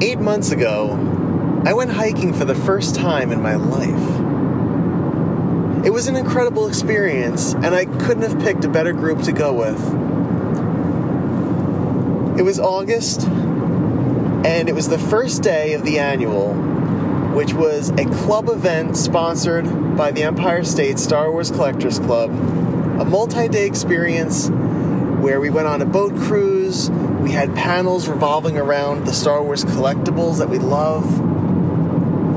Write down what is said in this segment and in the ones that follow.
eight months ago, I went hiking for the first time in my life. It was an incredible experience, and I couldn't have picked a better group to go with. It was August, and it was the first day of the annual, which was a club event sponsored by the Empire State Star Wars Collectors Club, a multi day experience where we went on a boat cruise, we had panels revolving around the Star Wars collectibles that we love,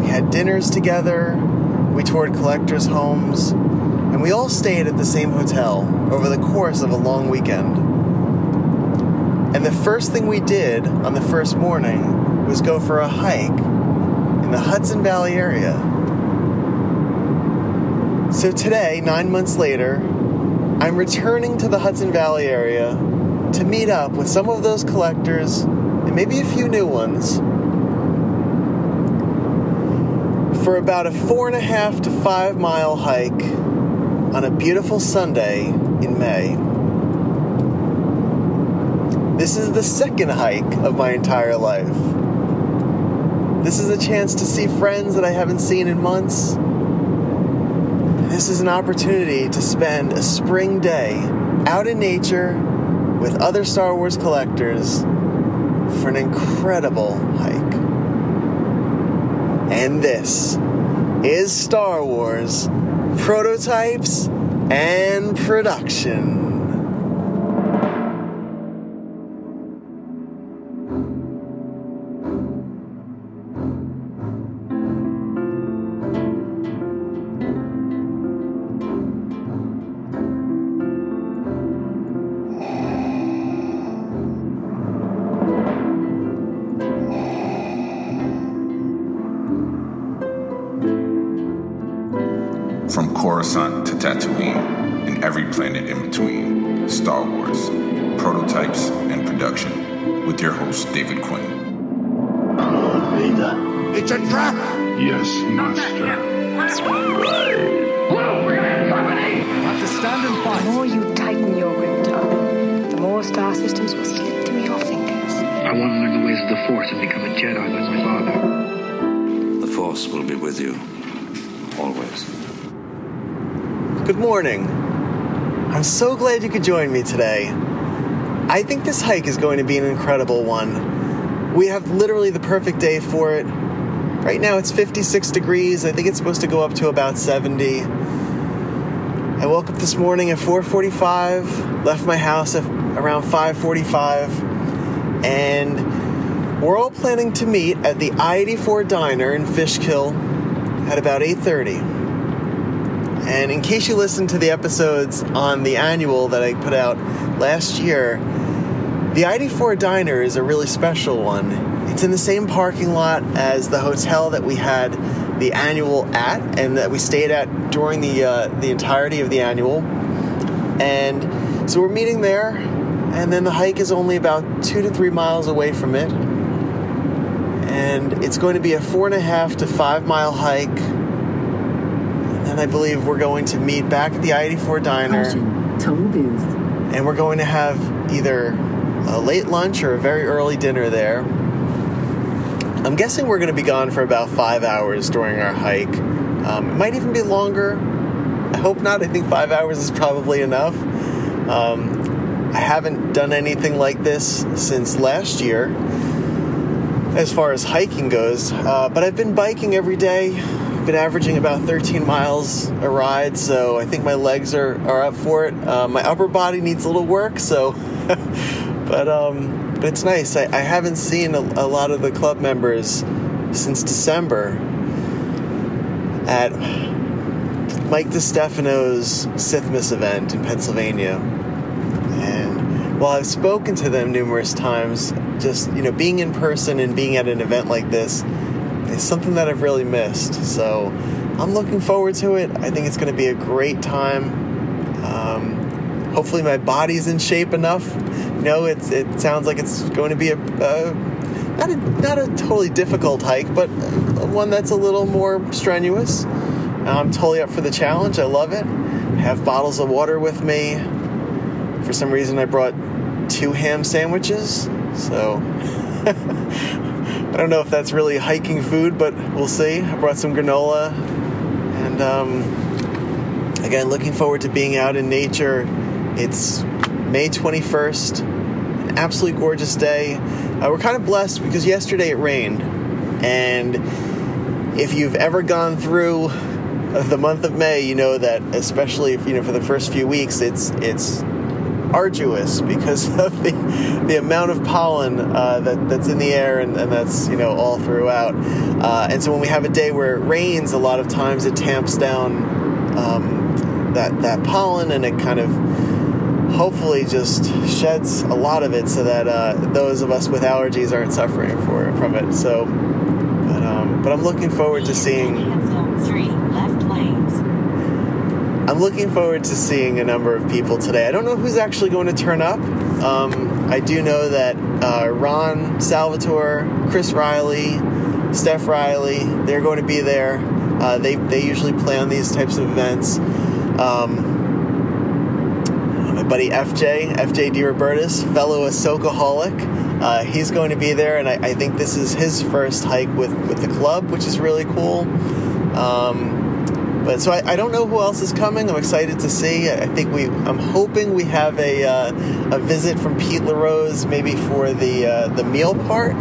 we had dinners together, we toured collectors' homes, and we all stayed at the same hotel over the course of a long weekend. And the first thing we did on the first morning was go for a hike in the Hudson Valley area. So today, nine months later, I'm returning to the Hudson Valley area to meet up with some of those collectors and maybe a few new ones for about a four and a half to five mile hike on a beautiful Sunday in May. This is the second hike of my entire life. This is a chance to see friends that I haven't seen in months. This is an opportunity to spend a spring day out in nature with other Star Wars collectors for an incredible hike. And this is Star Wars Prototypes and Production. So glad you could join me today. I think this hike is going to be an incredible one. We have literally the perfect day for it. Right now it's 56 degrees. I think it's supposed to go up to about 70. I woke up this morning at 4:45, left my house at around 5:45, and we're all planning to meet at the I-84 diner in Fishkill at about 8:30. And in case you listened to the episodes on the annual that I put out last year, the I-84 Diner is a really special one. It's in the same parking lot as the hotel that we had the annual at and that we stayed at during the uh, the entirety of the annual. And so we're meeting there, and then the hike is only about two to three miles away from it. And it's going to be a four and a half to five mile hike and I believe we're going to meet back at the I-84 diner, and we're going to have either a late lunch or a very early dinner there. I'm guessing we're going to be gone for about five hours during our hike. Um, it might even be longer. I hope not. I think five hours is probably enough. Um, I haven't done anything like this since last year, as far as hiking goes. Uh, but I've been biking every day. Been averaging about 13 miles a ride, so I think my legs are, are up for it. Uh, my upper body needs a little work, so, but um, but it's nice. I, I haven't seen a, a lot of the club members since December at Mike DeStefano's Sithmas event in Pennsylvania. And while I've spoken to them numerous times, just you know, being in person and being at an event like this is something that I've really missed. So I'm looking forward to it. I think it's going to be a great time. Um, hopefully, my body's in shape enough. Know, it's it sounds like it's going to be a not a not a totally difficult hike, but one that's a little more strenuous. I'm totally up for the challenge. I love it. I have bottles of water with me. For some reason, I brought two ham sandwiches. So I don't know if that's really hiking food, but we'll see. I brought some granola, and um, again, looking forward to being out in nature. It's May 21st, an absolutely gorgeous day. Uh, we're kind of blessed because yesterday it rained, and if you've ever gone through the month of May, you know that especially if, you know for the first few weeks, it's it's arduous because of the, the amount of pollen uh, that, that's in the air and, and, that's you know all throughout. Uh, and so when we have a day where it rains, a lot of times it tamps down um, that that pollen and it kind of hopefully just sheds a lot of it so that uh, those of us with allergies aren't suffering for from it. So, but, um, but I'm looking forward to seeing. I'm looking forward to seeing a number of people today. I don't know who's actually going to turn up. Um, I do know that uh, Ron Salvatore, Chris Riley, Steph Riley, they're going to be there. Uh, they, they usually play on these types of events. Um, my buddy FJ, FJ DiRobertis, fellow Ahsoka-holic, uh, he's going to be there, and I, I, think this is his first hike with, with the club, which is really cool. Um, but so I, I, don't know who else is coming. I'm excited to see. I think we. I'm hoping we have a uh, a visit from Pete LaRose, maybe for the uh, the meal part.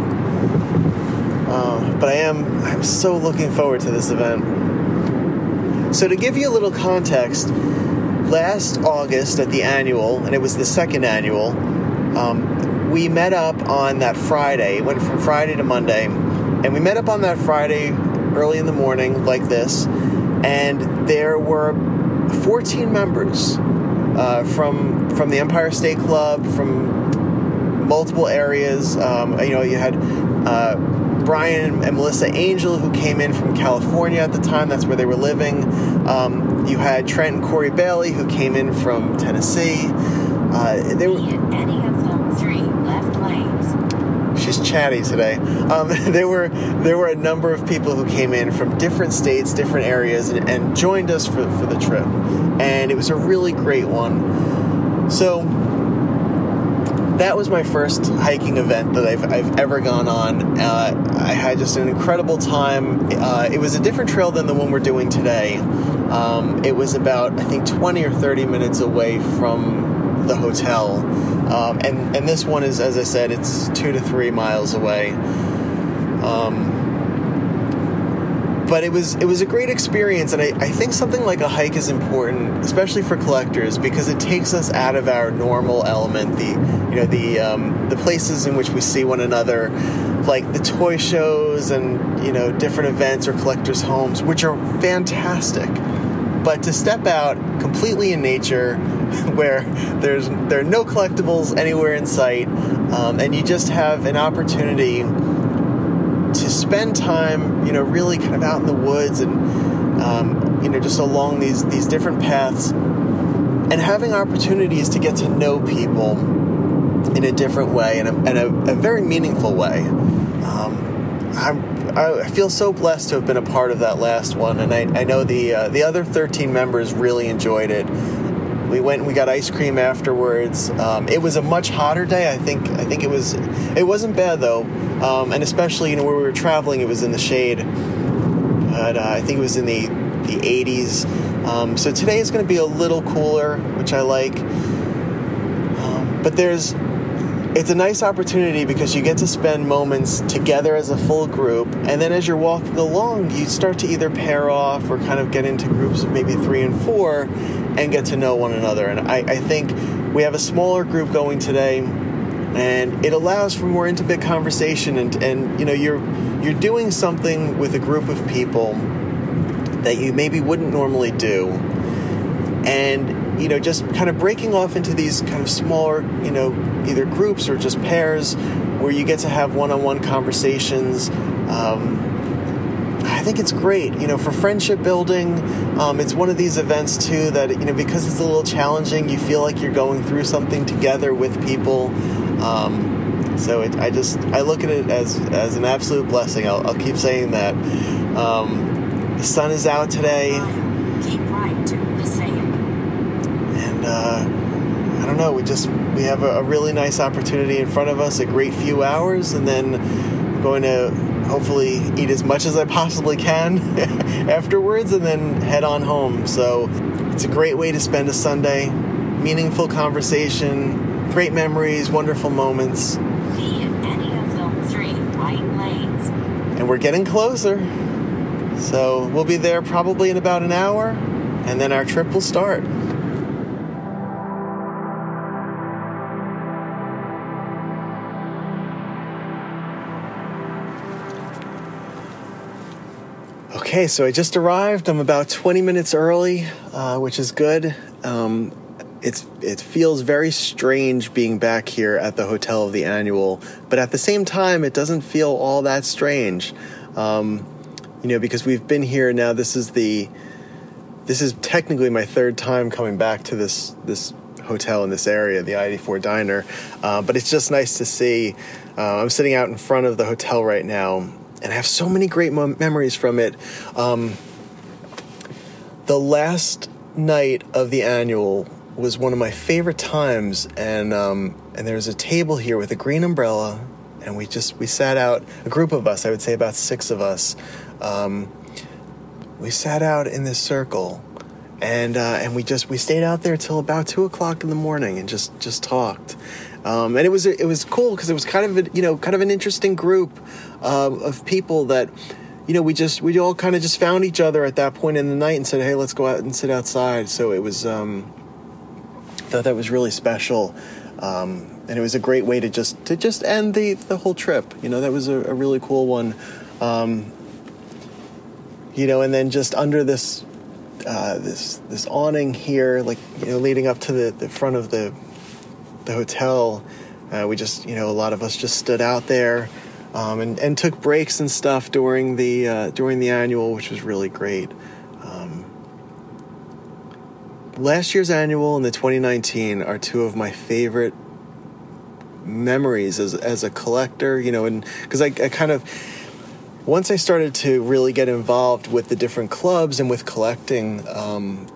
Uh, but I am I'm so looking forward to this event. So to give you a little context, last August at the annual, and it was the second annual, um, we met up on that Friday. Went from Friday to Monday, and we met up on that Friday early in the morning like this and there were 14 members uh, from from the Empire State Club from multiple areas. Um, you know, you had uh, Brian and Melissa Angel who came in from California at the time. That's where they were living. Um, you had Trent and Corey Bailey who came in from Tennessee. Uh, they were chatty today. Um, there were there were a number of people who came in from different states, different areas, and, and joined us for, for the trip, and it was a really great one. So that was my first hiking event that I've, I've ever gone on. Uh, I had just an incredible time. Uh, it was a different trail than the one we're doing today. Um, it was about, I think, 20 or 30 minutes away from the hotel. Um, and and this one is, as I said, it's two to three miles away. Um, but it was it was a great experience, and I, I think something like a hike is important, especially for collectors, because it takes us out of our normal element. The you know the um, the places in which we see one another, like the toy shows and you know different events or collectors' homes, which are fantastic. But to step out completely in nature, where there's there are no collectibles anywhere in sight, um, and you just have an opportunity to spend time, you know, really kind of out in the woods and um, you know just along these these different paths, and having opportunities to get to know people in a different way and a, a, a very meaningful way. Um, I'm I feel so blessed to have been a part of that last one, and I, I know the uh, the other 13 members really enjoyed it. We went and we got ice cream afterwards. Um, it was a much hotter day. I think I think it was it wasn't bad though, um, and especially you know where we were traveling, it was in the shade. But uh, I think it was in the the 80s. Um, so today is going to be a little cooler, which I like. Um, but there's it's a nice opportunity because you get to spend moments together as a full group, and then as you're walking along, you start to either pair off or kind of get into groups of maybe three and four and get to know one another. And I, I think we have a smaller group going today, and it allows for more intimate conversation. And, and you know, you're you're doing something with a group of people that you maybe wouldn't normally do, and you know, just kind of breaking off into these kind of smaller, you know, either groups or just pairs where you get to have one on one conversations. Um, think it's great, you know, for friendship building. Um, it's one of these events too that you know because it's a little challenging. You feel like you're going through something together with people. Um, so it, I just I look at it as as an absolute blessing. I'll, I'll keep saying that. Um, the sun is out today. Keep right to And uh, I don't know. We just we have a, a really nice opportunity in front of us. A great few hours, and then going to hopefully eat as much as I possibly can afterwards and then head on home. So it's a great way to spend a Sunday. Meaningful conversation, great memories, wonderful moments. And we're getting closer. So we'll be there probably in about an hour, and then our trip will start. Okay, so I just arrived. I'm about 20 minutes early, uh, which is good. Um, it's it feels very strange being back here at the hotel of the annual, but at the same time, it doesn't feel all that strange. Um, you know, because we've been here now. This is the this is technically my third time coming back to this this hotel in this area, the I-84 Diner. Uh, but it's just nice to see. Uh, I'm sitting out in front of the hotel right now, and I have so many great mo- memories from it. Um, the last night of the annual was one of my favorite times, and um, and there was a table here with a green umbrella, and we just we sat out a group of us, I would say about six of us. Um, we sat out in this circle, and uh, and we just we stayed out there till about two o'clock in the morning and just just talked. Um, and it was it was cool because it was kind of a, you know kind of an interesting group um, of people that you know we just we all kind of just found each other at that point in the night and said hey let's go out and sit outside. So it was um, thought that was really special. Um, and it was a great way to just to just end the the whole trip. You know, that was a, a really cool one. Um, you know, and then just under this uh, this this awning here, like you know, leading up to the, the front of the the hotel, uh, we just you know a lot of us just stood out there um, and and took breaks and stuff during the uh, during the annual, which was really great. Um, last year's annual and the 2019 are two of my favorite memories as as a collector. You know, and because I, I kind of once I started to really get involved with the different clubs and with collecting um,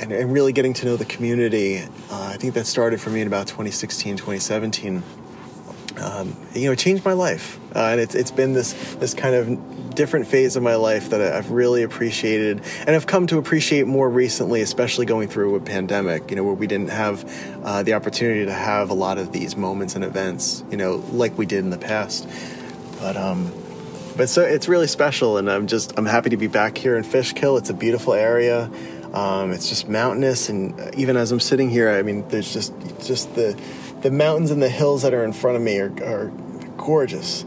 and, and, really getting to know the community, uh, I think that started for me in about 2016, 2017. Um, you know, it changed my life, uh, and it's it's been this this kind of different phase of my life that I've really appreciated, and I've come to appreciate more recently, especially going through a pandemic. You know, where we didn't have uh, the opportunity to have a lot of these moments and events. You know, like we did in the past, but um, but so it's really special, and I'm just I'm happy to be back here in Fishkill. It's a beautiful area. Um, it's just mountainous, and even as I'm sitting here, I mean, there's just just the the mountains and the hills that are in front of me are, are gorgeous.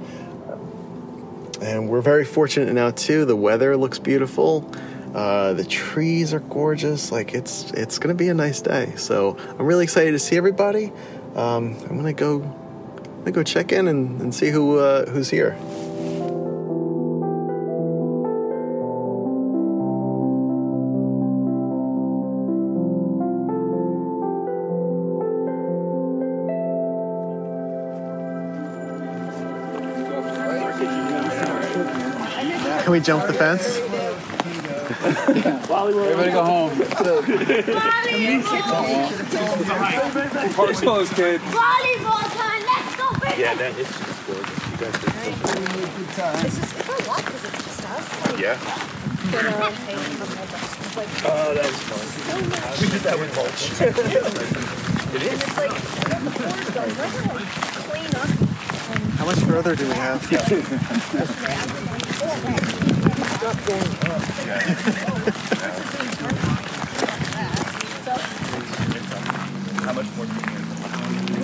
And we're very fortunate now too. The weather looks beautiful. Uh, the trees are gorgeous. Like it's it's gonna be a nice day. So I'm really excited to see everybody. Um, I'm gonna go I'm gonna go check in and, and see who uh, who's here. We jump the fence? Everybody go home. Park's closed, kid. Volleyball time. Let's go, baby. Yeah, that is just gorgeous. You guys did It's just for what? Because it's just us. Like, Yeah. but, uh, like, Oh, that was fun. We did that with mulch. it is. it's like the floors go never like clean up. How much further do we have? We're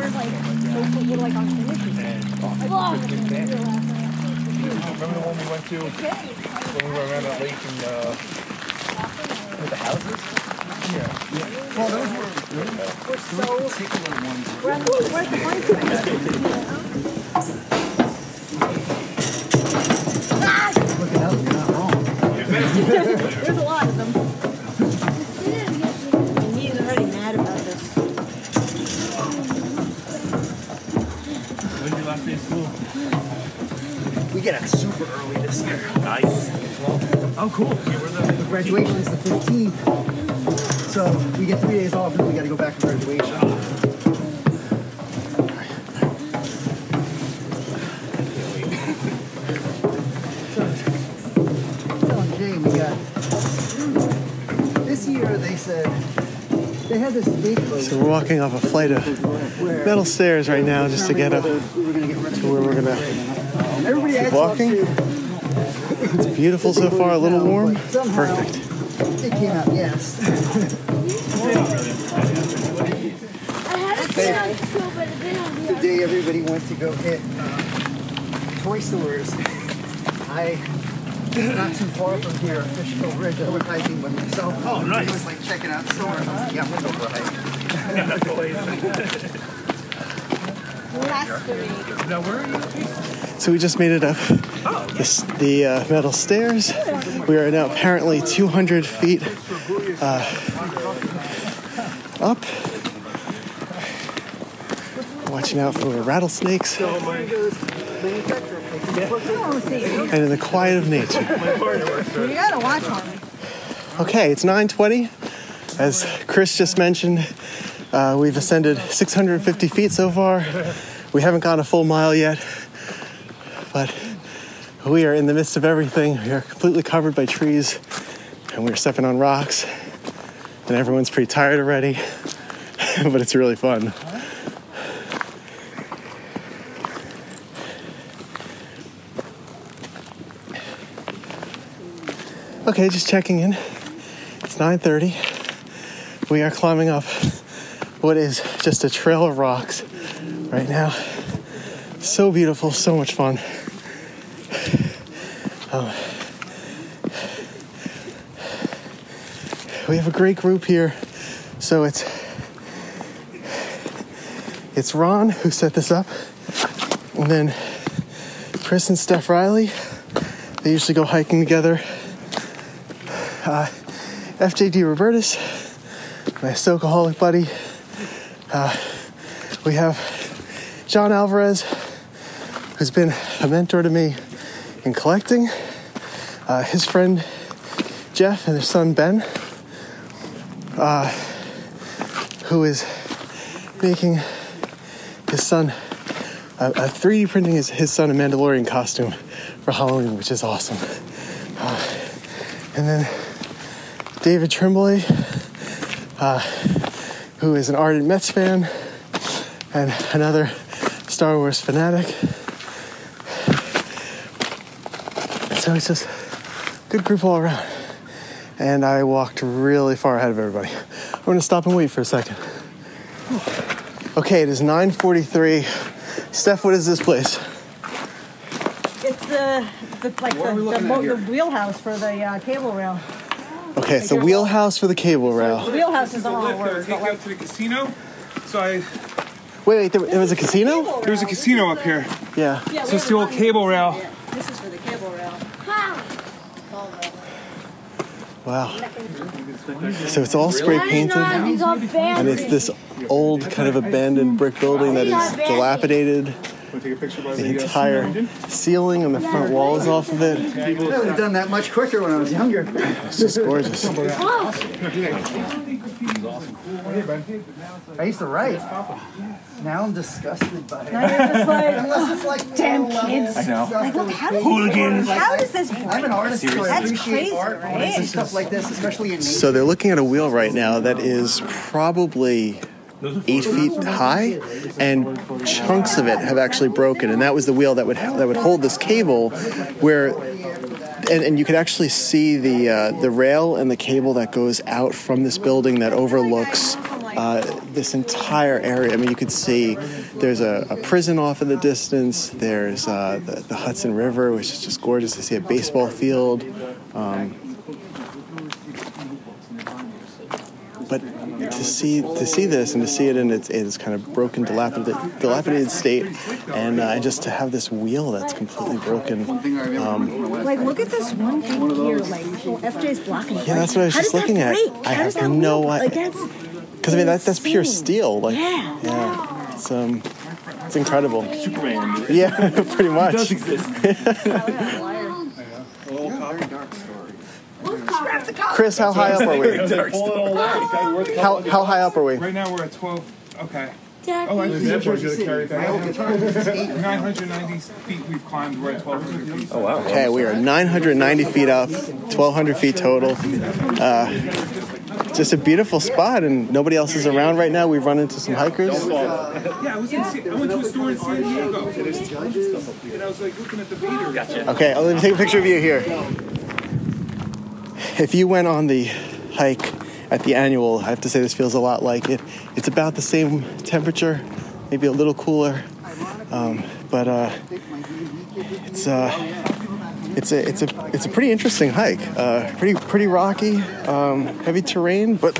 like, so we're like on finishes. Wow. Remember the one we went to we were around lake and uh, with the houses? Yeah. Well, those were We're. We're we're the point. There's a lot of them. And he's already mad about this. When's your last day of school? We get out super early this year. Nice. Oh, cool. You were the The graduation is the 15th. So we get three days off and we got to go back to graduation. this snake was. So we're walking up a flight of metal stairs right now just to get up to We were gonna get rid of where we're gonna Everybody keep walking. It's beautiful so far, a little warm. Perfect. it came out, yes. I had a kid on school, but it didn't on the day everybody went to go hit uh, toy stores, I not too far from here, Fishkill Ridge, I went hiking by myself. Oh, nice. I was like checking out stores. I was like, yeah, I'm gonna go for a hike. Now, where are you? So we just made it up this, the uh, metal stairs. We are now apparently 200 feet uh, up. Watching out for rattlesnakes and in the quiet of nature. You gotta watch one. Okay, it's 9:20. As Chris just mentioned, uh, we've ascended 650 feet so far. We haven't gone a full mile yet, but we are in the midst of everything. We are completely covered by trees, and we're stepping on rocks, and everyone's pretty tired already, but it's really fun. Okay, just checking in. It's 9:30. We are climbing up what is just a trail of rocks right now. So beautiful, so much fun. Um, we have a great group here. So it's it's Ron who set this up, and then Chris and Steph Riley. They usually go hiking together. Uh, FJ DiRobertis, my Ahsoka-holic buddy. Uh, we have John Alvarez, who's been a mentor to me in collecting. Uh, his friend Jeff and their son Ben, uh, who is making his son uh, uh, 3D printing his, his son a Mandalorian costume for Halloween, which is awesome. Uh, and then David Tremblay, uh, who is an ardent Mets fan and another Star Wars fanatic. So it's just good group all around. And I walked really far ahead of everybody. I'm gonna stop and wait for a second. Okay, it is 9:43. Steph, what is this place? It's the, the like the, the, mo- the wheelhouse for the uh, cable rail. Okay, it's the wheelhouse for the cable rail. The wheelhouse is the wrong word, Take but you like up to the casino. So I Wait, wait, there, there was a casino? there's a casino up here. Yeah. yeah, So it's the old cable rail. This is for the cable rail. Wow. So it's all spray painted, and it's this old kind of abandoned brick building that is dilapidated. Want to take a picture by The the uh, entire ceiling and the front wall is off of it. I would have done that much quicker when I was younger. It's just gorgeous. I used to write. Now I'm disgusted by it. Now you're just like, Unless it's like damn kids. like, know. Like, look, how does Hooligans. How does this I'm an artist, so I That's appreciate crazy, art right? and stuff like this, especially in nature. So they're looking at a wheel right now that is probably eight feet high, and chunks of it have actually broken. And that was the wheel that would that would hold this cable, where. And, and you could actually see the uh, the rail and the cable that goes out from this building that overlooks uh, this entire area. I mean, you could see there's a, a prison off in the distance. There's uh, the, the Hudson River, which is just gorgeous to see a baseball field. Um, but to see to see this and to see it in its, its kind of broken, dilapidated, dilapidated state, and uh, just to have this wheel that's completely broken. Um, Like, look at this one thing here. Like, oh, FJ's blocking it. Yeah, that's what I was How just looking at. break? I How have no work? idea. Because I mean that, that's pure steel. Like Yeah. yeah, it's um, it's incredible. Superman. Yeah, pretty much. Chris, how high up are we? How, how high up are we? Right now we're at 12. Okay. Oh, I see. That's We're what you gonna see. carry My old that. guitar was eight. 990 feet we've climbed. We're at 1200 feet. Oh wow. Okay, we are 990 feet up, 1,200 feet total. Uh, just a beautiful spot, and nobody else is around right now. We've run into some hikers. Yeah, I was in. San- I went to a store in San Diego, and I was like looking at the beater. Gotcha. Okay, let me take a picture of you here. If you went on the hike at the annual, I have to say this feels a lot like it. It's about the same temperature, maybe a little cooler, um, but uh, it's uh, it's a it's a it's a pretty interesting hike. Uh, pretty pretty rocky, um, heavy terrain, but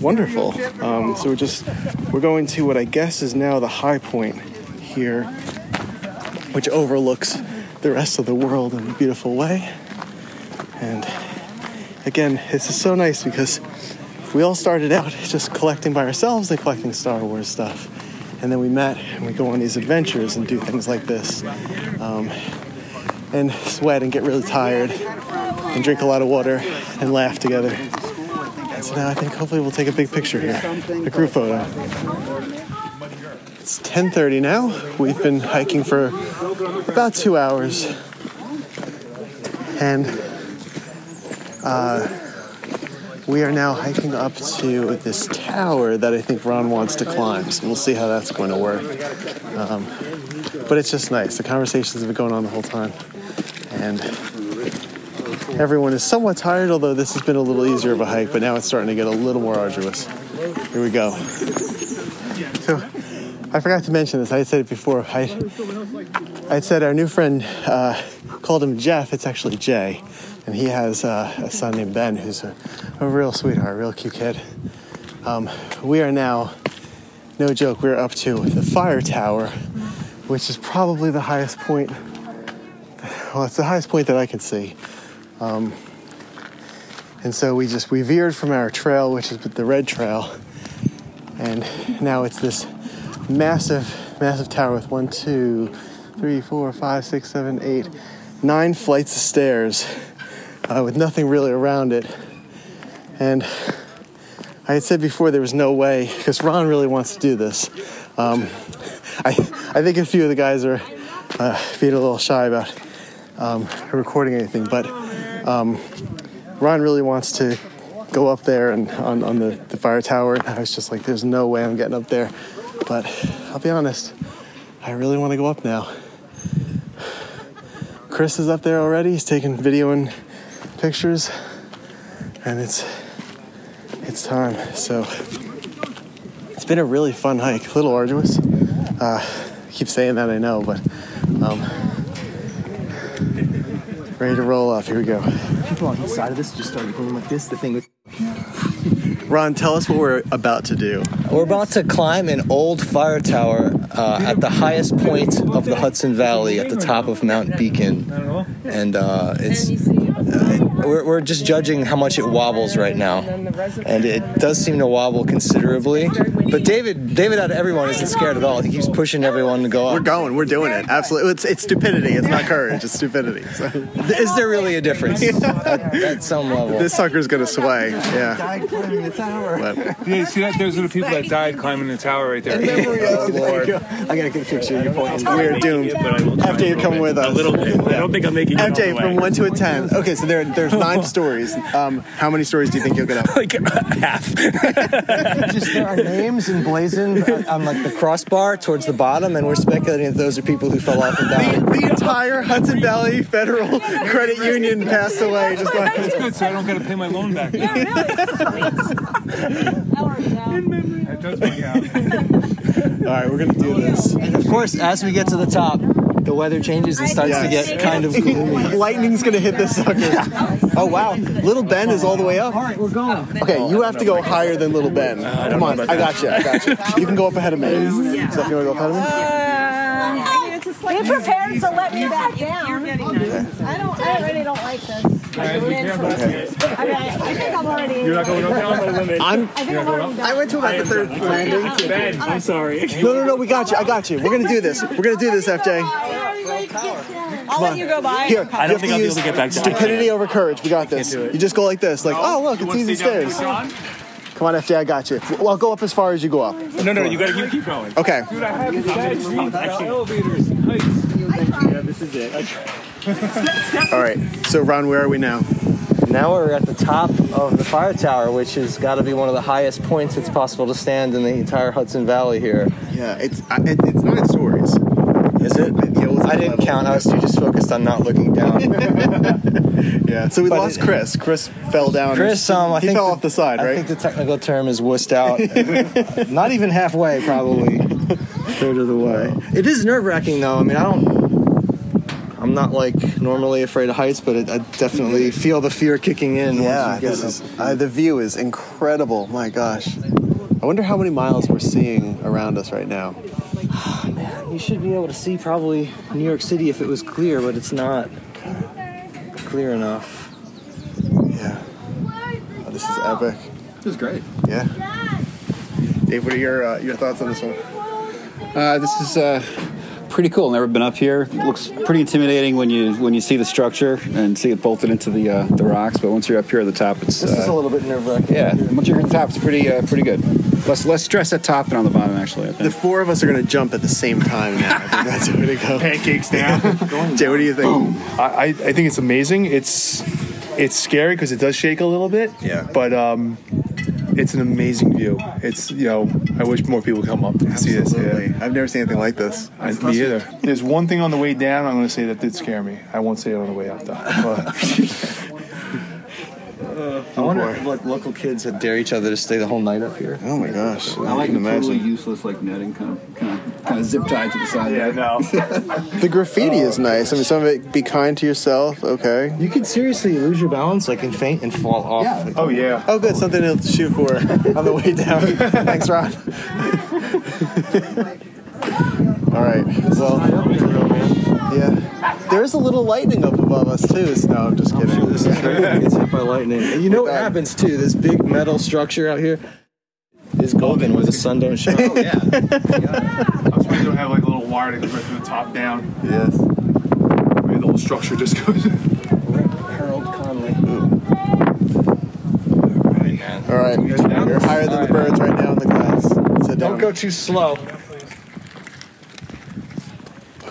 wonderful. Um, so we're just we're going to what I guess is now the high point here, which overlooks the rest of the world in a beautiful way. And again, this is so nice because we all started out just collecting by ourselves and collecting Star Wars stuff. And then we met and we go on these adventures and do things like this. Um, and sweat and get really tired and drink a lot of water and laugh together. And so now I think hopefully we'll take a big picture here, a group photo. It's 10:30 now. We've been hiking for about two hours, and uh, we are now hiking up to this tower that I think Ron wants to climb. So we'll see how that's going to work. Um, but it's just nice. The conversations have been going on the whole time, and everyone is somewhat tired. Although this has been a little easier of a hike, but now it's starting to get a little more arduous. Here we go. So I forgot to mention this. I said it before. I I said our new friend uh, called him Jeff. It's actually Jay, and he has uh, a son named Ben, who's a, a real sweetheart, a real cute kid. Um, we are now, no joke, we're up to the fire tower, which is probably the highest point. Well, it's the highest point that I can see. Um, and so we just we veered from our trail, which is the red trail, and now it's this massive, massive tower with one, two, three, four, five, six, seven, eight, nine flights of stairs uh, with nothing really around it. And I had said before there was no way, because Ron really wants to do this. Um, I, I think a few of the guys are uh, being a little shy about um, recording anything, but um, Ron really wants to go up there and on, on the, the fire tower. And I was just like, there's no way I'm getting up there. But I'll be honest, I really want to go up now. Chris is up there already. He's taking video and pictures, and it's it's time. So it's been a really fun hike. A little arduous. Uh, I keep saying that, I know, but um, ready to roll off. Here we go. People on the side of this just started going like this. The thing with Ron, tell us what we're about to do. We're about to climb an old fire tower uh, at the highest point of the Hudson Valley, at the top of Mount Beacon, and uh, it's uh, we're, we're just judging how much it wobbles right now, and it does seem to wobble considerably. But David, David, out of everyone, isn't scared at all. He keeps pushing everyone to go up. We're going. We're doing it. Absolutely. It's, it's stupidity. It's not courage. It's stupidity. So. Is there really a difference at, at some level? This sucker's gonna sway. Yeah. died climbing the tower. But Yeah, you see that? Those are the people that died climbing the tower right there. Oh, There. I gotta get a picture of your point. we're doomed. After you come with us. A little bit. I don't think I'm making it all the FJ, from one to a ten. Okay, so there, there's nine stories. Um, how many stories do you think you'll get up? like half. Just there are names emblazoned on, on like the crossbar towards the bottom, and we're speculating that those are people who fell off and died. The entire Hudson Valley Federal Credit Union passed away. Just like That's good, so I don't got to pay my loan back. That does work out. All right, we're gonna do this. And of course, as we get to the top, the weather changes and starts to get kind of gloomy. Lightning's gonna hit this sucker. Oh wow, Little Ben is all the way up. All right, we're going. Okay, you have to go higher than Little Ben. Come on, I got you. I got you. You can go up ahead of me. Steph, you wanna go up ahead of me? Uh, Be prepared to let me back down. I don't. I really don't like this. I, mean, I think I'm already. You're not going up now? I'm limit. I'm. I think I'm already done. I went to about the third landing. Ben, I'm sorry. No, no, no. We got you. I got you. We're gonna do this. We're gonna do this, FJ. I'll let you go by. Here, I don't think I'll be able to get back down. Stupidity over courage. We got this. You just go like this. Like, oh look, it's easy stairs. Come on, FJ. I got you. Well, I'll go up as far as you go up. No, no, you gotta keep, keep going. Okay. Dude, I have this bad elevators and heights. Yeah, this is it. All right. So, Ron, where are we now? Now we're at the top of the fire tower, which has got to be one of the highest points it's possible to stand in the entire Hudson Valley here. Yeah, it's I- it, it's nine stories. Is it? Yeah, I didn't level? count. I was too just focused on not looking down. Yeah, so we But lost it- Chris. Chris fell down. Chris, um, I he think fell off the side, I right? think the technical term is wussed out. Not even halfway, probably. Third of the way. It is nerve wracking, though. I mean, I don't. I'm not like normally afraid of heights, but it, I definitely feel the fear kicking in. yeah, once this is uh, the view is incredible. My gosh, I wonder how many miles we're seeing around us right now. Oh, man, you should be able to see probably New York City if it was clear, but it's not clear enough. Yeah, Oh, this is epic. This is great. Yeah, Dave, what are your uh, your thoughts on this one? Uh, this is uh, pretty cool. Never been up here. It looks pretty intimidating when you when you see the structure and see it bolted into the uh, the rocks. But once you're up here at the top, it's This is a uh, little bit nerve wracking. yeah. Once you're at the top, it's pretty uh, pretty good. Less less stress at top than on the bottom, actually. I The four of us are going to jump at the same time now. I think that's the way to go. Pancakes down. Jay, what do you think? I, I I think it's amazing. It's it's scary because it does shake a little bit. Yeah. But um, it's an amazing view. It's you know I wish more people come up to see this. Yeah. I've never seen anything like this. I, me either. There's one thing on the way down. I'm going to say that did scare me. I won't say it on the way up though. But I wonder if like local kids that dare each other to stay the whole night up here. Oh my gosh, I like the totally useless like netting, kind of kind of kind of zip tied to the side. yeah, there. no. The graffiti is oh. nice. I mean, some of it, be kind to yourself. Okay. You could seriously lose your balance, like and faint and fall off. Yeah. Like, Oh yeah. Oh, good. Something to shoot for on the way down. Thanks, Ron. All right. Well, yeah. There's a little lightning up above us too. So no, I'm just kidding. This is crazy. It gets hit by lightning. And you know what happens too? This big metal structure out here is golden where the sun don't shine. Oh yeah. I was wondering don't have like a little wire that goes right from the top down. yes. Maybe the whole structure just goes. Harold Conley. All right. You're higher than the birds right now in the clouds. Sit down. Don't go too slow.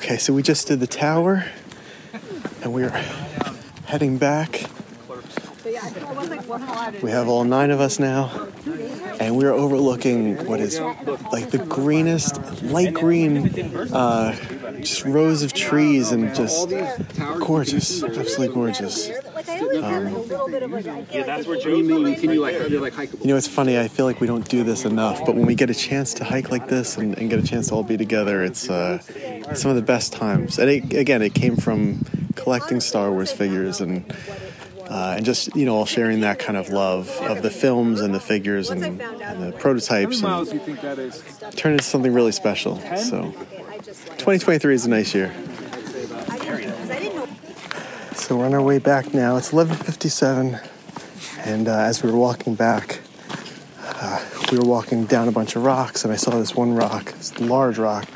Okay, so we just did the tower, and we're heading back. We have all nine of us now, and we're overlooking what is like the greenest, light green, uh, just rows of trees and just gorgeous, absolutely gorgeous. Yeah, that's where What you mean? Can you like are like hike? You know, it's funny. I feel like we don't do this enough, but when we get a chance to hike like this and, and get a chance to all be together, it's uh, some of the best times. And it, again, it came from collecting Star Wars figures and uh, and just you know all sharing that kind of love of the films and the figures and, and the prototypes and you think that is? turn into something really special. So, 2023 is a nice year. So we're on our way back now. It's 11:57, and uh, as we were walking back, uh, we were walking down a bunch of rocks, and I saw this one rock, this large rock,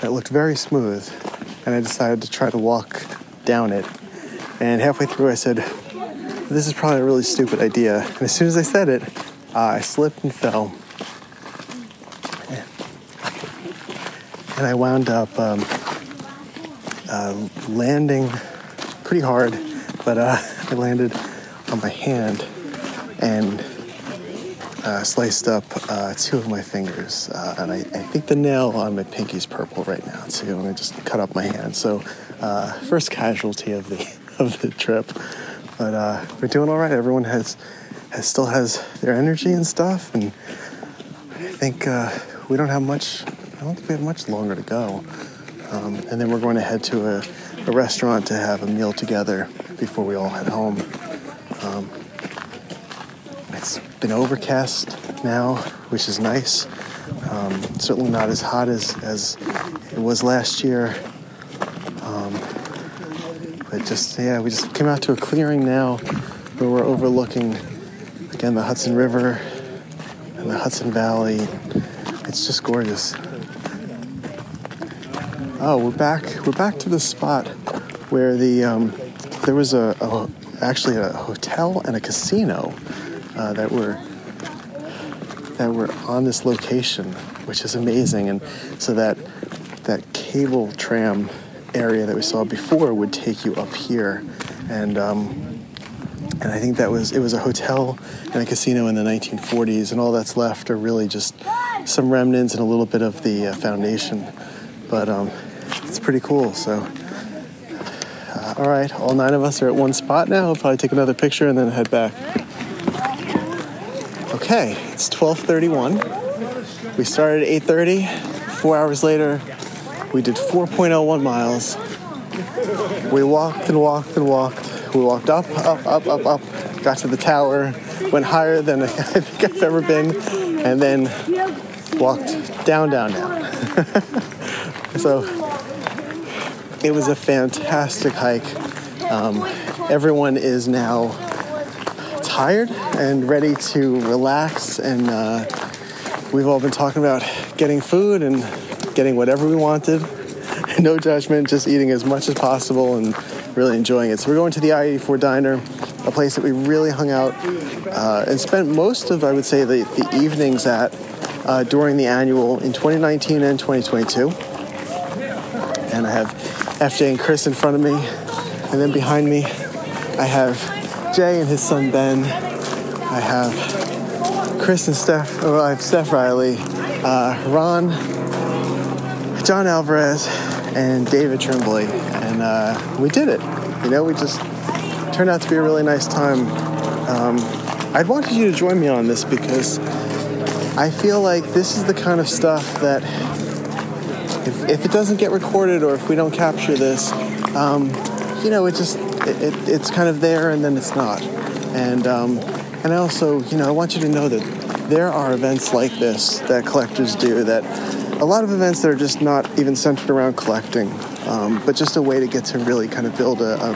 that looked very smooth, and I decided to try to walk down it. And halfway through, I said, "This is probably a really stupid idea." And as soon as I said it, uh, I slipped and fell. and I wound up um, uh, landing pretty hard, but uh, I landed on my hand and uh, sliced up uh, two of my fingers, uh, and I, I think the nail on my pinky's purple right now too. And I just cut up my hand. So, uh, first casualty of the of the trip, but uh, we're doing all right. Everyone has has still has their energy and stuff, and I think uh, we don't have much. I don't think we have much longer to go. Um, and then we're going to head to a, a restaurant to have a meal together before we all head home. Um, it's been overcast now, which is nice. Um, certainly not as hot as, as it was last year. Um, but just, yeah, we just came out to a clearing now where we're overlooking, again, the Hudson River and the Hudson Valley. It's just gorgeous. Oh, we're back. We're back to the spot where the um, there was a, a actually a hotel and a casino uh, that were that were on this location, which is amazing. And so that that cable tram area that we saw before would take you up here, and um, and I think that was it was a hotel and a casino in the 1940s, and all that's left are really just some remnants and a little bit of the uh, foundation. But um, it's pretty cool. So, uh, all right, all nine of us are at one spot now. I'll probably take another picture and then head back. Okay, it's 12:31. We started at 8:30. Four hours later, we did 4.01 miles. We walked and walked and walked. We walked up, up, up, up, up. Got to the tower. Went higher than I think I've ever been, and then walked down, down, down. so it was a fantastic hike. Um, everyone is now tired and ready to relax, and uh, we've all been talking about getting food and getting whatever we wanted. No judgment, just eating as much as possible and really enjoying it. So we're going to the I-84 Diner, a place that we really hung out uh, and spent most of, I would say, the, the evenings at uh, during the annual in 2019 and 2022. And I have FJ and Chris in front of me, and then behind me, I have Jay and his son Ben. I have Chris and Steph. Well, I have Steph Riley, uh, Ron, John Alvarez, and David Tremblay, and uh, we did it. You know, we just turned out to be a really nice time. Um, I'd wanted you to join me on this because I feel like this is the kind of stuff that if, if it doesn't get recorded or if we don't capture this, um, you know, it just it, it, it's kind of there and then it's not. And um, and I also, you know, I want you to know that there are events like this that collectors do that a lot of events that are just not even centered around collecting, um, but just a way to get to really kind of build a, a,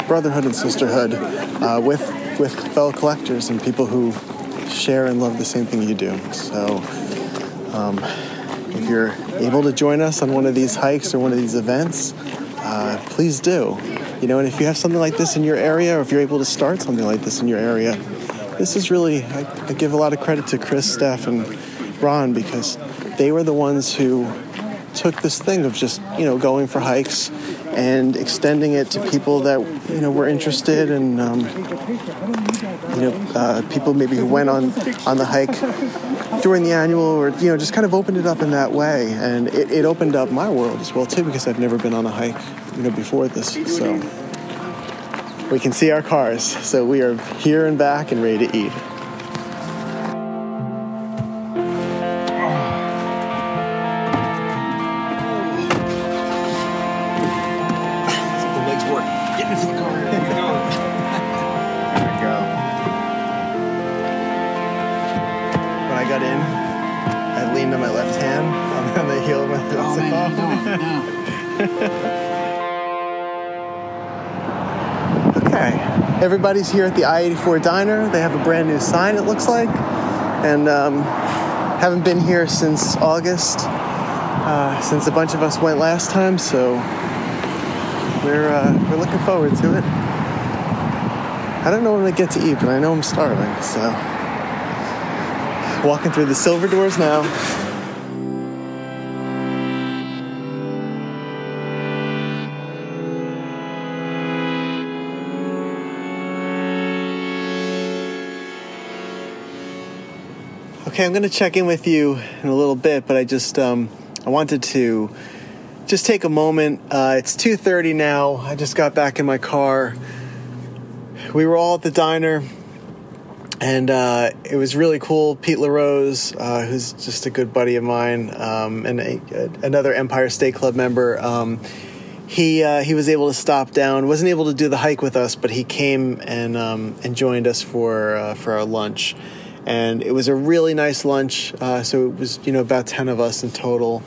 a brotherhood and sisterhood uh, with with fellow collectors and people who share and love the same thing you do. So, um, if you're able to join us on one of these hikes or one of these events, uh, please do. You know, and if you have something like this in your area, or if you're able to start something like this in your area, this is really, I, I give a lot of credit to Chris, Steph, and Ron because they were the ones who took this thing of just, you know, going for hikes and extending it to people that, you know, were interested and, um, you know, uh, people maybe who went on, on the hike during the annual or, you know, just kind of opened it up in that way. And it, it opened up my world as well, too, because I've never been on a hike, you know, before this. So we can see our cars. So we are here and back and ready to eat. Everybody's here at the I-84 Diner. They have a brand new sign, it looks like, and um, haven't been here since August, uh, since a bunch of us went last time. So we're uh, we're looking forward to it. I don't know when I get to eat, but I know I'm starving. So walking through the silver doors now. Okay, I'm going to check in with you in a little bit, but I just um, I wanted to just take a moment. Uh, it's 2:30 now. I just got back in my car. We were all at the diner, and uh, it was really cool. Pete LaRose, uh, who's just a good buddy of mine, um, and a, another Empire State Club member. Um, he uh, he was able to stop down. wasn't able to do the hike with us, but he came and um, and joined us for uh, for our lunch, and it was a really nice lunch. Uh, so it was you know about ten of us in total,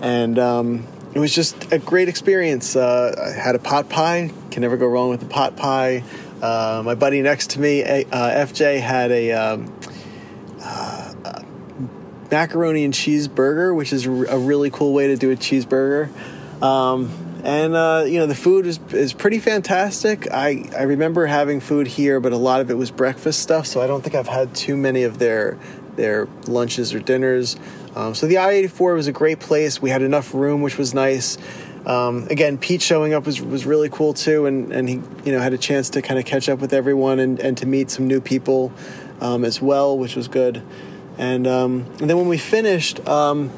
and um, it was just a great experience. Uh, I had a pot pie. Can never go wrong with a pot pie. Uh, my buddy next to me, uh, FJ, had a. Um, uh, macaroni and cheese burger, which is a really cool way to do a cheeseburger. Um, and uh, you know the food is is pretty fantastic. I I remember having food here, but a lot of it was breakfast stuff, so I don't think I've had too many of their their lunches or dinners. Um, so the I eighty four was a great place. We had enough room, which was nice. Um, again, Pete showing up was, was really cool too, and, and he you know had a chance to kind of catch up with everyone and, and to meet some new people um, as well, which was good. And, um, and then when we finished, um,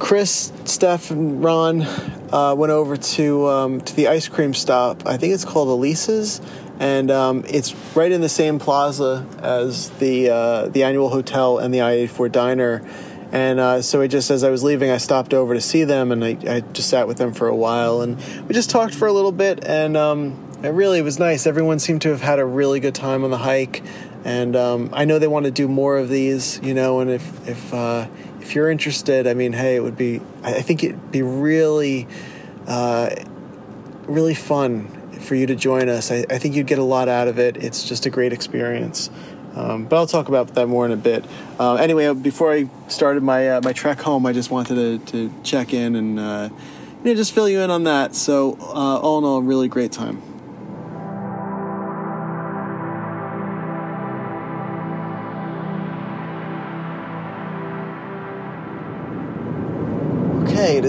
Chris, Steph, and Ron uh, went over to um, to the ice cream stop. I think it's called Elise's, and um, it's right in the same plaza as the uh, the annual hotel and the I eighty four diner. And uh, so I just, as I was leaving, I stopped over to see them, and I, I just sat with them for a while, and we just talked for a little bit, and um, it really was nice. Everyone seemed to have had a really good time on the hike, and um, I know they want to do more of these, you know. And if if uh, if you're interested, I mean, hey, it would be. I think it'd be really, uh, really fun for you to join us. I, I think you'd get a lot out of it. It's just a great experience. Um, but I'll talk about that more in a bit. Uh, anyway, before I started my uh, my trek home, I just wanted to, to check in and uh, you know, just fill you in on that. So uh, all in all, really great time.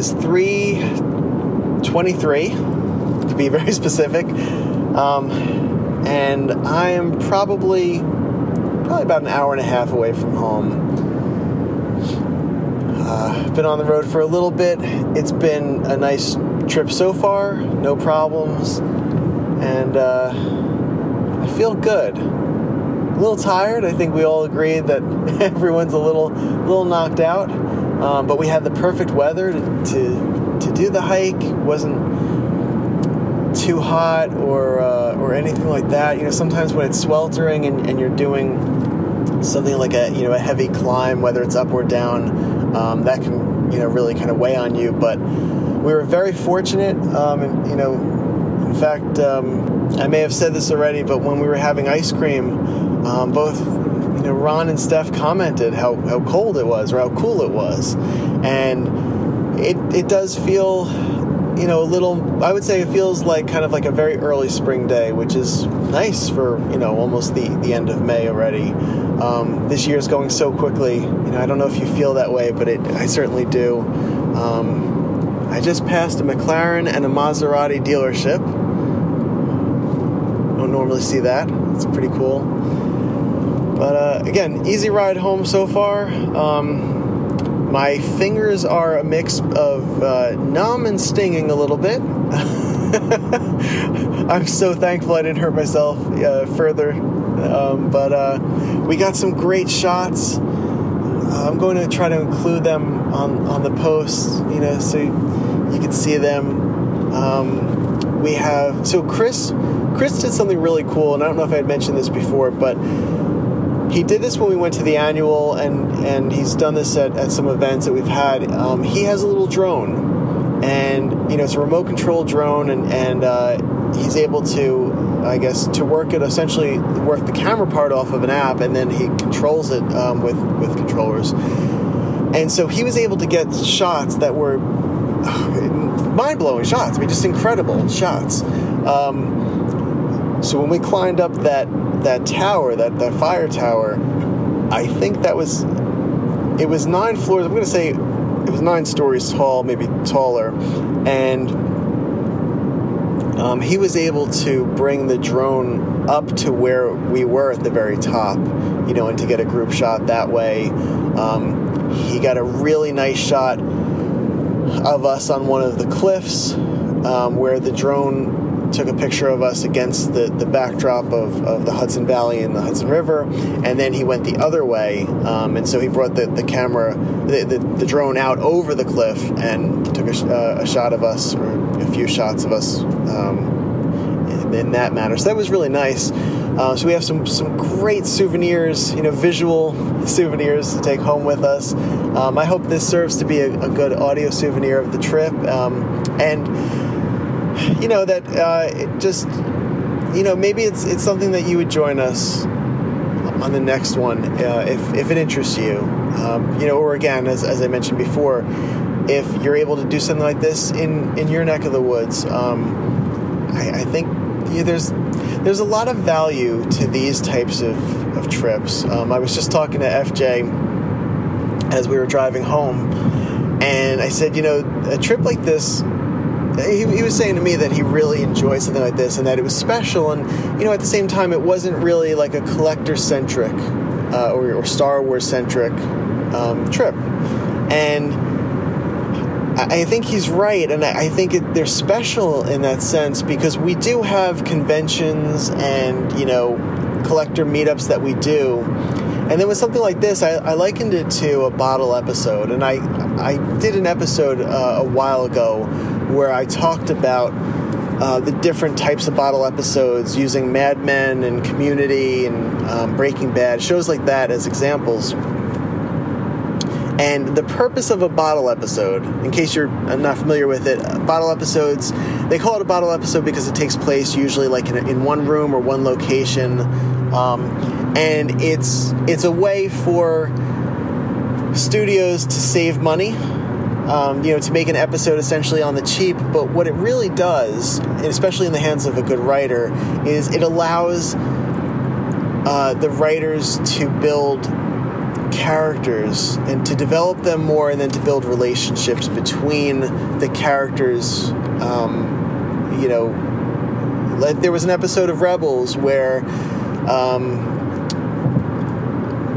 Is three twenty-three to be very specific, um, and I am probably probably about an hour and a half away from home. Uh, been on the road for a little bit. It's been a nice trip so far, no problems, and uh, I feel good. A little tired. I think we all agreed that everyone's a little, little knocked out. Um, but we had the perfect weather to, to, to do the hike. It wasn't too hot or uh, or anything like that. You know, sometimes when it's sweltering and, and you're doing something like a you know a heavy climb, whether it's up or down, um, that can you know really kind of weigh on you. But we were very fortunate, um, and you know, in fact, um, I may have said this already, but when we were having ice cream, um, both you know Ron and Steph commented how, how cold it was or how cool it was, and it it does feel you know, a little, I would say it feels like kind of like a very early spring day, which is nice for, you know, almost the, the end of May already. Um, this year is going so quickly. You know, I don't know if you feel that way, but it, I certainly do. Um, I just passed a McLaren and a Maserati dealership. Don't normally see that. It's pretty cool. But uh, again, easy ride home so far. Um, my fingers are a mix of uh, numb and stinging a little bit. I'm so thankful I didn't hurt myself uh, further. Um, but uh, we got some great shots. I'm going to try to include them on, on the post, you know, so you can see them. Um, we have so Chris. Chris did something really cool, and I don't know if I had mentioned this before, but he did this when we went to the annual, and and he's done this at, at some events that we've had. Um, he has a little drone, and you know it's a remote control drone, and and uh, he's able to, I guess, to work it essentially work the camera part off of an app, and then he controls it um, with with controllers. And so he was able to get shots that were mind blowing shots. I mean, just incredible shots. Um, so when we climbed up that that tower, that, that fire tower, I think that was it was nine floors. I'm going to say it was nine stories tall, maybe taller, and um, he was able to bring the drone up to where we were at the very top, you know, and to get a group shot that way. Um, he got a really nice shot of us on one of the cliffs um, where the drone took a picture of us against the, the backdrop of, of the Hudson Valley and the Hudson River, and then he went the other way, um, and so he brought the, the camera, the, the, the, drone out over the cliff and took a, uh, a, shot of us, or a few shots of us um, in, that manner. So that was really nice. Uh, so we have some some great souvenirs, you know, visual souvenirs to take home with us. Um, I hope this serves to be a, a, good audio souvenir of the trip, um, and you know that uh, just you know maybe it's it's something that you would join us on the next one uh, if if it interests you. Um, you know or again as, as I mentioned before if you're able to do something like this in in your neck of the woods um, I, I, think yeah, there's there's a lot of value to these types of, of trips. Um, I was just talking to FJ as we were driving home and I said you know a trip like this he, he was saying to me that he really enjoyed something like this and that it was special and you know at the same time it wasn't really like a collector centric uh, or, or Star Wars centric um, trip. And I think he's right, and I I think it, they're special in that sense because we do have conventions and you know collector meetups that we do, and then with something like this, I, I likened it to a bottle episode, and I I did an episode uh, a while ago where I talked about uh, the different types of bottle episodes using Mad Men and Community and um, Breaking Bad shows like that as examples. And the purpose of a bottle episode, in case you're not familiar with it, bottle episodes, they call it a bottle episode because it takes place usually like in, in one room or one location. Um, and it's it's a way for studios to save money, um, you know, to make an episode essentially on the cheap. But what it really does, especially in the hands of a good writer, is it allows uh, the writers to build characters and to develop them more and then to build relationships between the characters um, you know like there was an episode of rebels where um,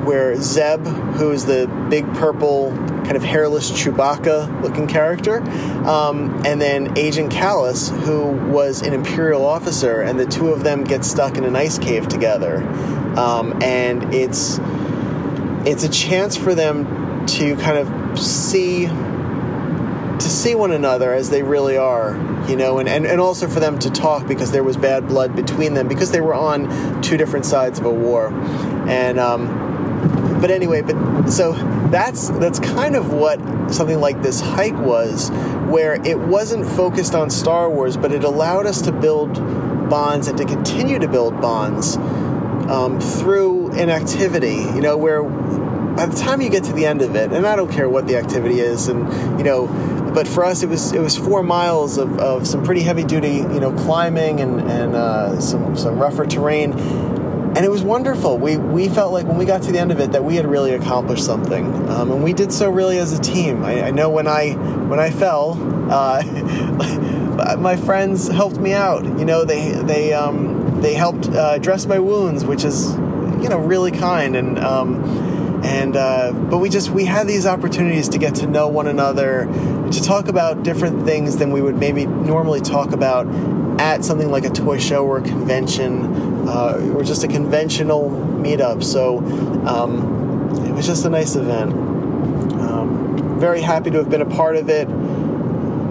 where zeb who is the big purple kind of hairless chewbacca looking character. Um, and then agent Kallus who was an imperial officer and the two of them get stuck in an ice cave together. Um, and it's it's a chance for them to kind of see to see one another as they really are you know and, and, and also for them to talk because there was bad blood between them because they were on two different sides of a war. And um, but anyway but so that's that's kind of what something like this hike was where it wasn't focused on star wars but it allowed us to build bonds and to continue to build bonds um, through an activity, you know, where by the time you get to the end of it, and I don't care what the activity is, and you know, but for us it was it was four miles of, of some pretty heavy duty, you know, climbing and and uh, some some rougher terrain, and it was wonderful. We we felt like when we got to the end of it that we had really accomplished something, um, and we did so really as a team. I, I know when I when I fell. Uh, my friends helped me out. You know, they they um, they helped uh, dress my wounds, which is you know really kind and um, and uh, but we just we had these opportunities to get to know one another, to talk about different things than we would maybe normally talk about at something like a toy show or a convention uh, or just a conventional meetup. So um, it was just a nice event. Um, very happy to have been a part of it.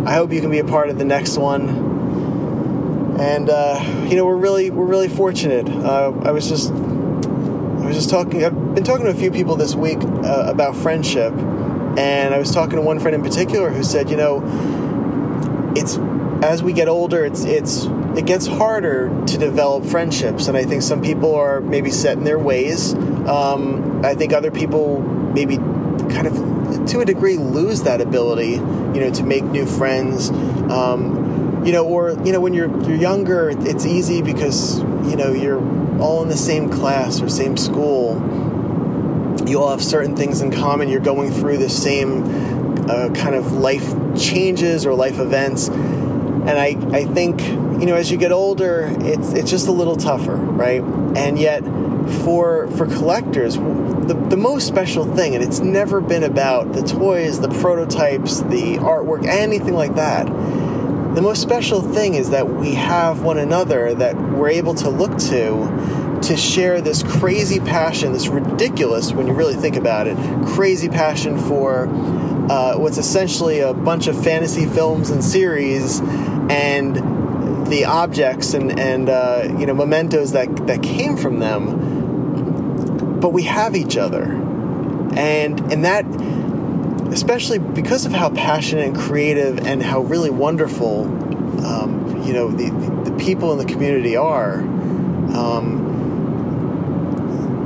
I hope you can be a part of the next one. And uh, you know, we're really we're really fortunate. Uh, I was just I was just talking. I've been talking to a few people this week uh, about friendship, and I was talking to one friend in particular who said, you know, it's as we get older, it's it's it gets harder to develop friendships, and I think some people are maybe set in their ways. Um, I think other people maybe kind of to a degree lose that ability, you know, to make new friends. Um, you know, or you know, when you're you're younger, it's easy because you know you're all in the same class or same school. You all have certain things in common. You're going through the same uh, kind of life changes or life events, and I I think you know as you get older, it's it's just a little tougher, right? And yet, for for collectors, the, the most special thing, and it's never been about the toys, the prototypes, the artwork, anything like that. The most special thing is that we have one another that we're able to look to to share this crazy passion, this ridiculous, when you really think about it, crazy passion for uh, what's essentially a bunch of fantasy films and series and the objects and, and uh, you know mementos that, that came from them but we have each other. And and that especially because of how passionate and creative and how really wonderful um, you know the, the people in the community are um,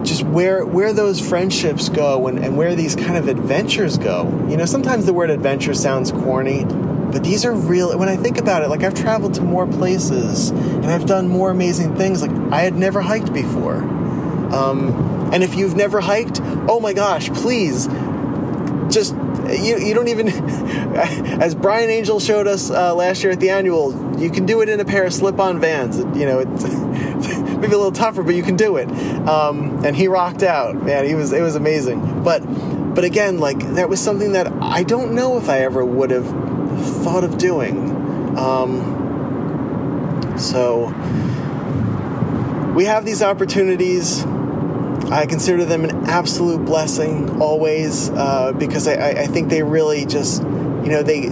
just where where those friendships go and, and where these kind of adventures go. You know sometimes the word adventure sounds corny but these are real when i think about it like i've traveled to more places and i've done more amazing things like i had never hiked before um, and if you've never hiked oh my gosh please just you, you don't even, as Brian Angel showed us uh, last year at the annual, you can do it in a pair of slip-on Vans. You know, it's maybe a little tougher, but you can do it. Um, and he rocked out, man. He was it was amazing. But but again, like that was something that I don't know if I ever would have thought of doing. Um, so we have these opportunities. I consider them an absolute blessing always uh, because I, I think they really just, you know, they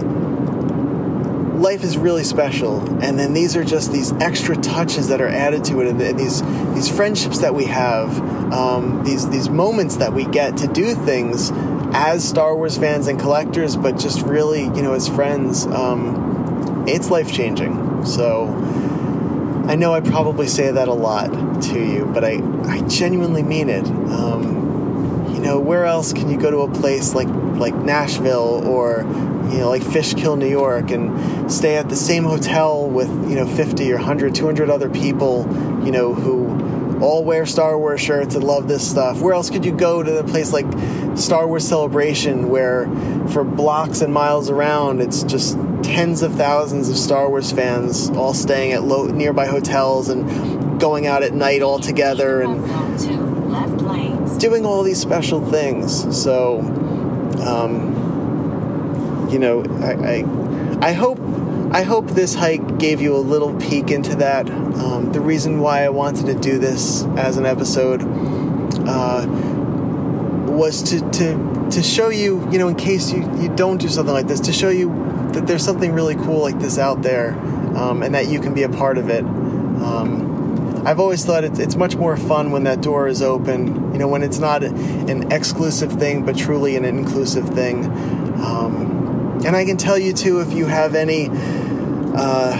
life is really special, and then these are just these extra touches that are added to it, and these these friendships that we have, um, these these moments that we get to do things as Star Wars fans and collectors, but just really, you know, as friends. Um, it's life changing. So I know I probably say that a lot to you, but I I genuinely mean it. Um, you know, where else can you go to a place like like Nashville or you know, like Fishkill, New York, and stay at the same hotel with, you know, 50 or 100, 200 other people, you know, who all wear Star Wars shirts and love this stuff. Where else could you go to a place like Star Wars Celebration where for blocks and miles around it's just tens of thousands of Star Wars fans all staying at low, nearby hotels and going out at night all together and doing all these special things. So, um, you know, I, I, I, hope I hope this hike gave you a little peek into that. Um, the reason why I wanted to do this as an episode uh, was to, to to show you, you know, in case you, you don't do something like this, to show you that there's something really cool like this out there, um, and that you can be a part of it. Um, I've always thought it's, it's much more fun when that door is open. You know, when it's not an exclusive thing, but truly an inclusive thing. Um, and I can tell you too if you have any uh,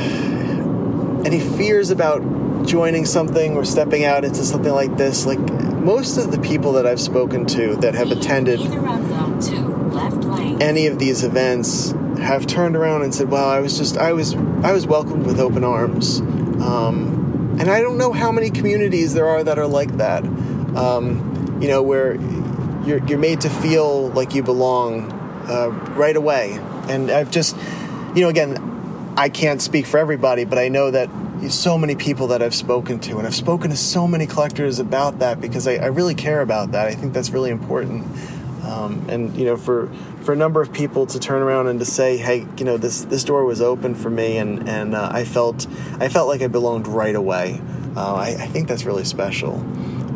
any fears about joining something or stepping out into something like this. Like most of the people that I've spoken to that have attended any of these events have turned around and said, "Well, I was just I was I was welcomed with open arms." Um, and I don't know how many communities there are that are like that. Um, you know, where you're you're made to feel like you belong uh, right away. And I've just, you know, again, I can't speak for everybody, but I know that so many people that I've spoken to, and I've spoken to so many collectors about that because I, I really care about that. I think that's really important. Um, and you know, for for a number of people to turn around and to say, "Hey, you know, this this door was open for me," and and uh, I felt I felt like I belonged right away. Uh, I, I, think that's really special.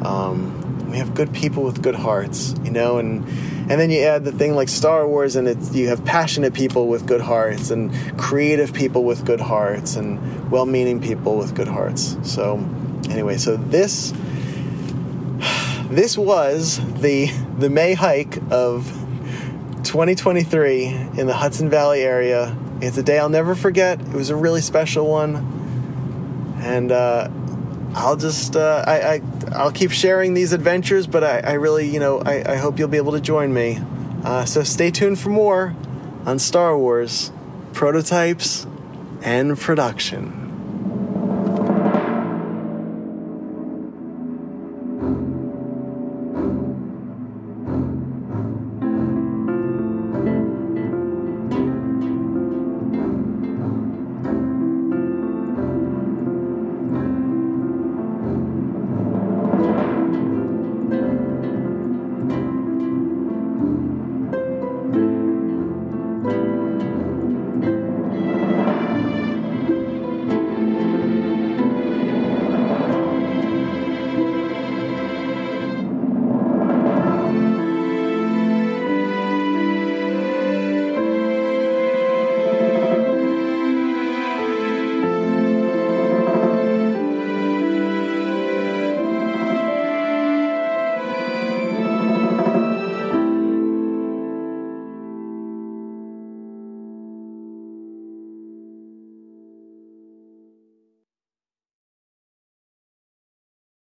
Um, we have good people with good hearts, you know, and and then you add the thing like Star Wars, and it's you have passionate people with good hearts, and creative people with good hearts, and well-meaning people with good hearts. So, anyway, so this this was the the May hike of 2023 in the Hudson Valley area. It's a day I'll never forget. It was a really special one, and uh, I'll just uh, I, I I'll keep sharing these adventures, but I, I really you know I, I hope you'll be able to join me. Uh, so stay tuned for more on Star Wars prototypes and production.